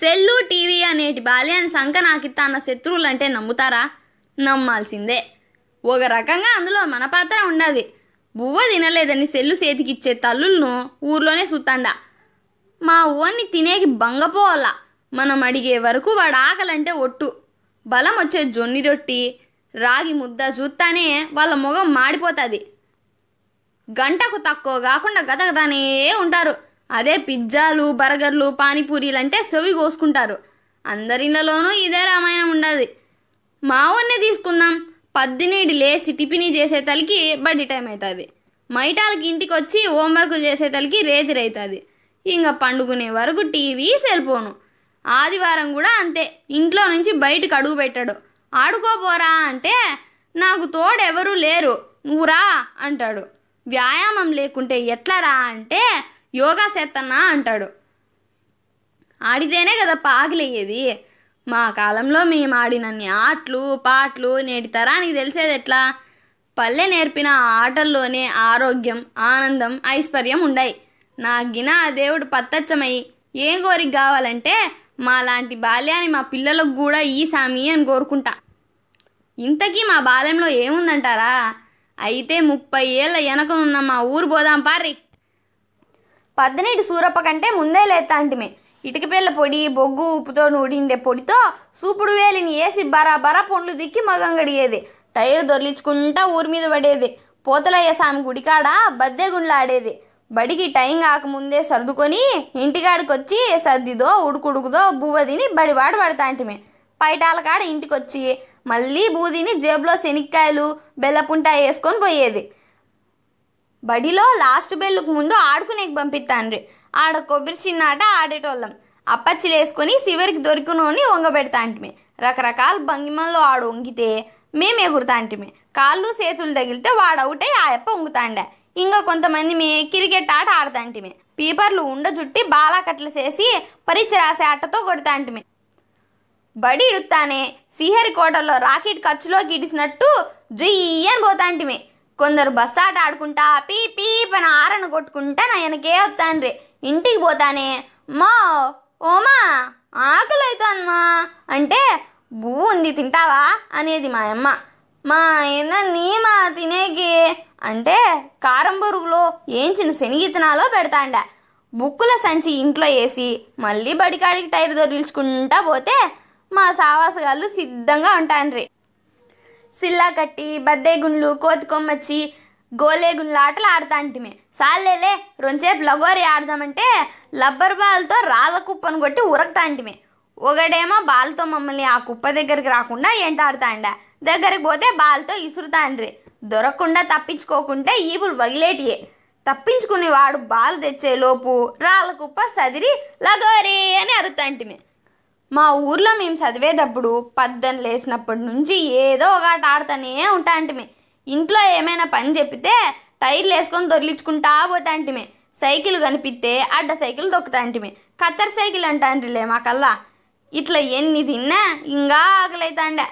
Cell TV అనేటి బాల్యాన్ని సంక నాకిత్తా అన్న శత్రువులంటే నమ్ముతారా? నమ్మాల్సిందే. ఒక రకంగా అందులో మన పాత్ర ఉండదు. బువ్వ తినలేదని సెల్లు చేతికిచ్చే తల్లులను ఊర్లోనే సుత్తండా. మా ఓన్ని తినేకి బంగపోవాలా? మనం అడిగే వరకు వాడు ఆకలంటే ఒట్టు. బలం వచ్చే జొన్ని రొట్టి రాగి ముద్ద చూస్తానే వాళ్ళ మొగం మాడిపోతుంది. గంటకు తక్కువ కాకుండా గతగతానే ఉంటారు. అదే పిజ్జాలు బర్గర్లు పానీపూరీలు అంటే చెవి కోసుకుంటారు. అందరిళ్ళలోనూ ఇదే రామాయణం ఉండదు. మావన్నే తీసుకుందాం. పద్దెనిమిది లేసి టిఫినీ చేసే తలికి బడ్డీ టైం అవుతుంది మైటాలకి ఇంటికి వచ్చి హోంవర్క్ చేసే తలికి రేతిరి అవుతుంది ఇంకా పండుకునే వరకు టీవీ సెల్ ఫోను ఆదివారం కూడా అంతే. ఇంట్లో నుంచి బయటకు అడుగు పెట్టాడు. ఆడుకోపోరా అంటే నాకు తోడెవరూ లేరు. నువ్వురా అంటాడు. వ్యాయామం లేకుంటే ఎట్లరా అంటే యోగా చేస్తన్నా అంటాడు. ఆడితేనే కదా పాకిలయ్యేది మా కాలంలో మేము ఆడినన్ని ఆటలు పాటలు నేటి తరానికి తెలిసేది ఎట్లా? పల్లె నేర్పిన ఆటల్లోనే ఆరోగ్యం ఆనందం ఐశ్వర్యం ఉండాయి. నా గిన దేవుడు పత్తచ్చమై ఏం కోరిక కావాలంటే మా లాంటి బాల్యాన్ని మా పిల్లలకు కూడా ఈ సామి అని కోరుకుంటా. ఇంతకీ మా బాల్యంలో ఏముందంటారా? అయితే ముప్పై ఏళ్ళ వెనకనున్న మా ఊరు పోదాం పారి పద్దనీటి సూరప్ప కంటే ముందే లేతాంటిమే ఇటుక పిల్ల పొడి బొగ్గు ఉప్పుతో నూడిండే పొడితో సూపుడు వేలిని వేసి బరాబరా పండ్లు దిక్కి మగం గడిగేది టైర్ దొర్లించుకుంటా ఊరి మీద పడేది. పోతలయ్య స్వామి గుడికాడ బద్దె గుండ్లాడేది. బడికి టైం కాకముందే సర్దుకొని ఇంటికాడికి వచ్చి సర్దిదో ఉడుకుడుకుదో బువ్వ తిని బడివాడు పడతాంటిమే పైటాల కాడ ఇంటికొచ్చి మళ్ళీ బూదిని జేబులో శనిక్కాయలు బెల్లపుంట వేసుకొని పోయేది. బడిలో లాస్ట్ బెల్లుకు ముందు ఆడుకునేకి పంపిస్తాండ్రి ఆడ కొబ్బరి చిన్నాట ఆడేటోళ్ళం. అప్పచ్చిలు వేసుకొని చివరికి దొరికినోని వంగబెడతాంటిమి. రకరకాల భంగిమల్లో ఆడు వంగితే మేము ఎగురుతాంటిమి. కాళ్ళు చేతులు తగిలితే వాడు అవుటే ఆ అప్ప వంగుతాండే. ఇంకా కొంతమంది మే క్రికెట్ ఆట ఆడతాంటిమి. పీపర్లు ఉండ చుట్టి బాలాకట్లు చేసి పరీక్ష రాసే ఆటతో కొడతాంటిమి. బడి ఇడుతానే శ్రీహరికోటలో రాకెట్ ఖర్చులోకి ఇడిసినట్టు జుయ్యని పోతాంటిమి. కొందరు బస్సాట ఆడుకుంటా పీ పీ పని ఆరను కొట్టుకుంటా నా వెనకే వస్తాన్రి ఇంటికి పోతానే మా ఓమా ఆకలి అవుతానమ్మా అంటే బూ ఉంది తింటావా? అనేది మా అమ్మ. మా ఏందని మా తినేకి. అంటే కారం బొరుగులో ఏంచిన శనిగితనాలో పెడతాండ. బుక్కుల సంచి ఇంట్లో వేసి మళ్ళీ బడికాడికి టైర్ దొరిల్చుకుంటా పోతే మా సావాసగాళ్ళు సిద్ధంగా ఉంటాండ్రి. సిల్లా కట్టి బద్దేగుండ్లు కోతి కొమ్మచ్చి గోలేగుండ్ల ఆటలు ఆడతాంటిమే సాలేలే రొంచేపు లగోరి ఆడదామంటే లబ్బర్ బాల్తో రాళ్ళ కుప్పను కొట్టి ఉరకతాంటిమే ఒకడేమో బాల్తో మమ్మల్ని ఆ కుప్ప దగ్గరికి రాకుండా ఎంటాడుతాండా దగ్గరికి పోతే బాల్తో ఇసురుతాండ్రి దొరకకుండా తప్పించుకోకుంటే ఈపులు పగిలేటియే తప్పించుకునేవాడు బాల్ తెచ్చే లోపు రాళ్ళ కుప్ప సదిరి లగోరి అని అరుతాంటిమే మా ఊర్లో మేము చదివేటప్పుడు పద్దెని లేచినప్పటి నుంచి ఏదో ఒక ఆట ఆడుతూనే ఉంటాంటిమి ఇంట్లో ఏమైనా పని చెప్పితే టైర్లు వేసుకొని దొరిలించుకుంటా పోతాంటిమే సైకిల్ కనిపిస్తే అడ్డ సైకిల్ దొక్కుతాంటిమి కత్తర్ సైకిల్ అంటాంటిలే మాకల్లా ఇట్లా ఎన్ని తిన్నా ఇంకా ఆకలైతాండే.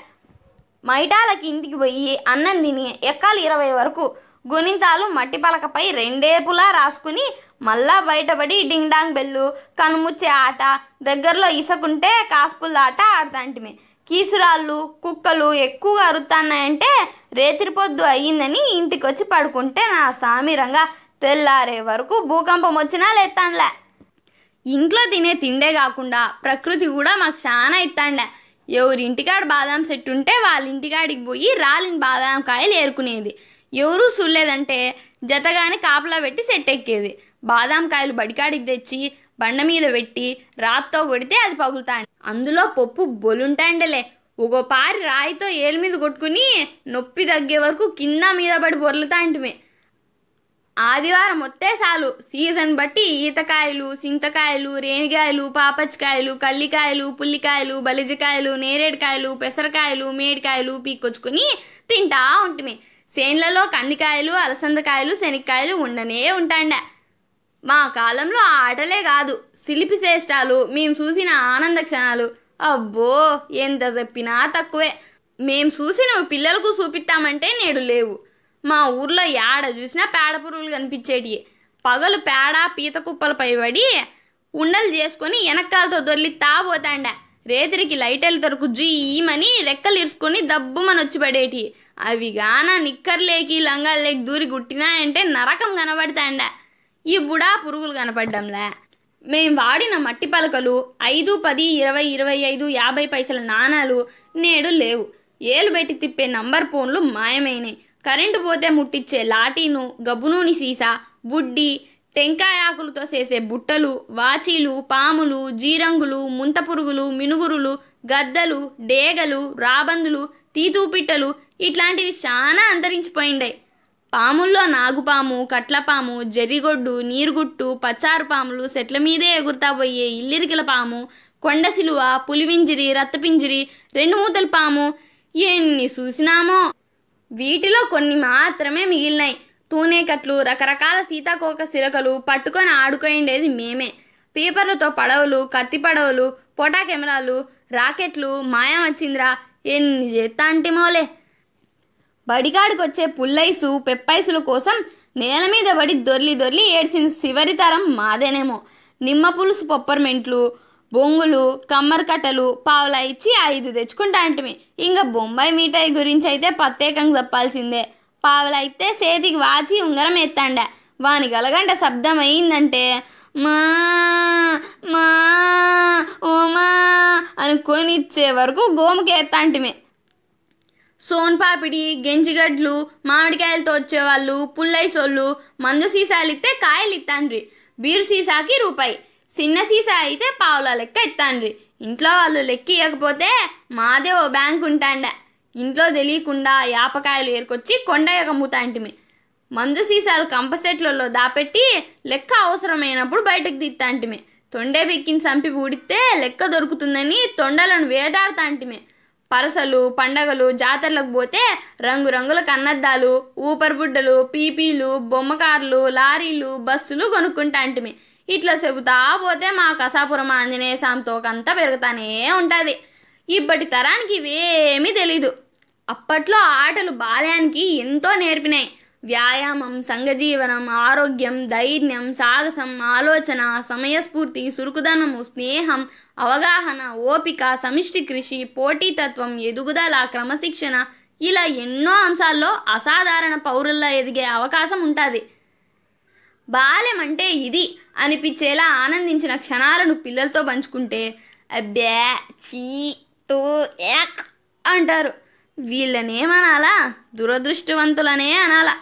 మైటాలకి ఇంటికి పోయి అన్నం తిని ఎక్కాలి ఇరవై వరకు. గుణితాలు మట్టి పలకపై రెండేపులా రాసుకుని మళ్ళా బయటపడి డింగ్ డాంగ్ బెల్లు కనుముచ్చే ఆట దగ్గరలో ఇసకుంటే కాస్పుల్ ఆట ఆడతాంటిమే. కీసురాళ్ళు కుక్కలు ఎక్కువగా అరుతున్నాయంటే రేతిరిపొద్దు అయ్యిందని ఇంటికొచ్చి పడుకుంటే నా సామిరంగా తెల్లారే వరకు భూకంపం వచ్చినా లేస్తానులే ఇంట్లో తినే తిండే కాకుండా ప్రకృతి కూడా మాకు చాలా ఇస్తాండే ఎవరి ఇంటికాడ బాదాం చెట్టు ఉంటే వాళ్ళ ఇంటికాడికి పోయి రాలిన బాదాం కాయలు ఏరుకునేది. ఎవరూ చూడలేదంటే జతగాని కాపలా పెట్టి సెట్ ఎక్కేది బాదాం కాయలు బడికాడికి తెచ్చి బండ మీద పెట్టి రాత్తో కొడితే అది పగులుతాండి అందులో పప్పు బొలుంటాండలే ఒక పారి రాయితో ఏళ్ళ మీద కొట్టుకుని నొప్పి తగ్గే వరకు కింద మీద పడి బొర్లుతాంటిమే ఆదివారం వస్తే చాలు. సీజన్ బట్టి ఈతకాయలు సింతకాయలు రేణికాయలు పాపచ్చికాయలు కల్లికాయలు పుల్లికాయలు బలిజకాయలు నేరేడుకాయలు పెసరకాయలు మేడికాయలు పీక్కొచ్చుకుని తింటా ఉంటిమి. చేన్లలో కందికాయలు అలసందకాయలు శనక్కాయలు ఉండనే ఉంటాండ. మా కాలంలో ఆ ఆటలే కాదు సిలిపి శ్రేష్టాలు మేము చూసిన ఆనంద క్షణాలు. అబ్బో ఎంత చెప్పినా తక్కువే. మేము చూసిన పిల్లలకు చూపిస్తామంటే నేడు లేవు. మా ఊర్లో ఏడ చూసినా పేడ పురుగులు కనిపించేటివి పగలు పేడ పీత కుప్పలపై పడి ఉండలు చేసుకొని వెనకాలతో దొర్లి తాపోతాండ రేతిరికి వెళ్ళి దొరకు జుయ్యమని రెక్కలు ఇరుసుకొని దబ్బుమని వచ్చి పడేటి అవి గాన నిక్కర్లేకి లంగాలేకి దూరి గుట్టినాయంటే నరకం కనబడతాండ ఈ బుడా పురుగులు కనపడ్డంలే. మేం వాడిన మట్టి పలకలు ఐదు పది ఇరవై ఇరవై ఐదు యాభై పైసల నాణాలు నేడు లేవు. ఏలు పెట్టి తిప్పే నంబర్ ఫోన్లు మాయమైనాయి. కరెంటు పోతే ముట్టించే లాఠీను గబ్బునూని సీసా బుడ్డి టెంకాయ ఆకులతో చేసే బుట్టలు వాచీలు పాములు జీరంగులు ముంత పురుగులు మినుగురులు గద్దలు డేగలు రాబందులు తీతూపిట్టలు ఇట్లాంటివి చాలా అంతరించిపోయిండాయి పాముల్లో నాగుపాము కట్లపాము జర్రిగొడ్డు నీరుగుట్టు పచ్చారు పాములు చెట్ల మీదే ఎగురుతా పోయే ఇల్లిరికల పాము కొండ సిలువ పులివింజిరి రత్తపింజిరి రెండు మూతల పాము ఎన్ని చూసినామో. వీటిలో కొన్ని మాత్రమే మిగిలినాయి. తూనేకట్లు రకరకాల సీతాకోక సిరకలు పట్టుకొని ఆడుకోయిండేది మేమే. పేపర్లతో పడవలు కత్తి పడవలు పోటా కెమెరాలు రాకెట్లు మాయం వచ్చిందిరా ఎన్ని చేస్తా అంటేమోలే. బడిగాడికొచ్చే పుల్లైసు పెప్పైసుల కోసం నేల మీద పడి దొర్లి దొర్లి ఏడ్చిన చివరి తరం మాదేనేమో. నిమ్మ పులుసు పొప్పర్మెంట్లు బొంగులు కమ్మరి కట్టలు పావులా ఇచ్చి ఐదు తెచ్చుకుంటా అంటమే. ఇంకా బొంబాయి మిఠాయి గురించి అయితే ప్రత్యేకంగా చెప్పాల్సిందే. పావులా అయితే చేతికి వాచి ఉంగరం ఎత్తాండ. వాని గలగంట శబ్దం అయిందంటే మా మా ఓమా అనుకొని ఇచ్చే వరకు గోముకి ఎత్తాంటిమే సోన్పాపిడి గెంజిగడ్లు మామిడికాయలతో వచ్చేవాళ్ళు పుల్లైసోళ్ళు మందు సీసాలు ఇస్తే కాయలు ఇస్తాండ్రి బీరు సీసాకి రూపాయి చిన్న సీసా అయితే పావుల లెక్క ఇస్తాండ్రి ఇంట్లో వాళ్ళు లెక్క ఇవ్వకపోతే మాదే ఓ బ్యాంక్ ఉంటాండ ఇంట్లో తెలియకుండా యాపకాయలు ఏరుకొచ్చి కొండ ఎగమ్ముతాంటిమి మందు సీసాలు కంపసెట్లలో దాపెట్టి లెక్క అవసరమైనప్పుడు బయటకు తీస్తాంటిమి తొండే బిక్కిని చంపి ఊడితే లెక్క దొరుకుతుందని తొండలను వేటాడుతాంటిమే. పరసలు పండగలు జాతరలకు పోతే రంగురంగుల కన్నద్దాలు ఊపరిబుడ్డలు పీపీలు బొమ్మకార్లు లారీలు బస్సులు కొనుక్కుంటాంటిమి ఇట్లా చెబుతా పోతే మా కసాపురం ఆంజనేయ స్వామి తోకంతా పెరుగుతానే ఉంటుంది. ఇప్పటి తరానికి ఇవేమీ తెలీదు. అప్పట్లో ఆటలు బాల్యానికి ఎంతో నేర్పినాయి. వ్యాయామం సంఘజీవనం ఆరోగ్యం ధైర్యం సాహసం ఆలోచన సమయస్ఫూర్తి సురుకుదనము స్నేహం అవగాహన ఓపిక సమిష్టి కృషి పోటీతత్వం ఎదుగుదల క్రమశిక్షణ ఇలా ఎన్నో అంశాల్లో అసాధారణ పౌరుల్లో ఎదిగే అవకాశం ఉంటుంది. బాల్యం అంటే ఇది అనిపించేలా ఆనందించిన క్షణాలను పిల్లలతో పంచుకుంటే అబ్బే చీ తూ యాక్ అంటారు. వీళ్ళనేమనాలా దురదృష్టవంతులనే అనాలా?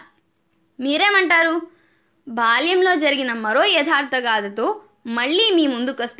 మీరేమంటారు? బాల్యంలో జరిగిన మరో యథార్థ గాథతో మళ్ళీ మీ ముందుకొస్తా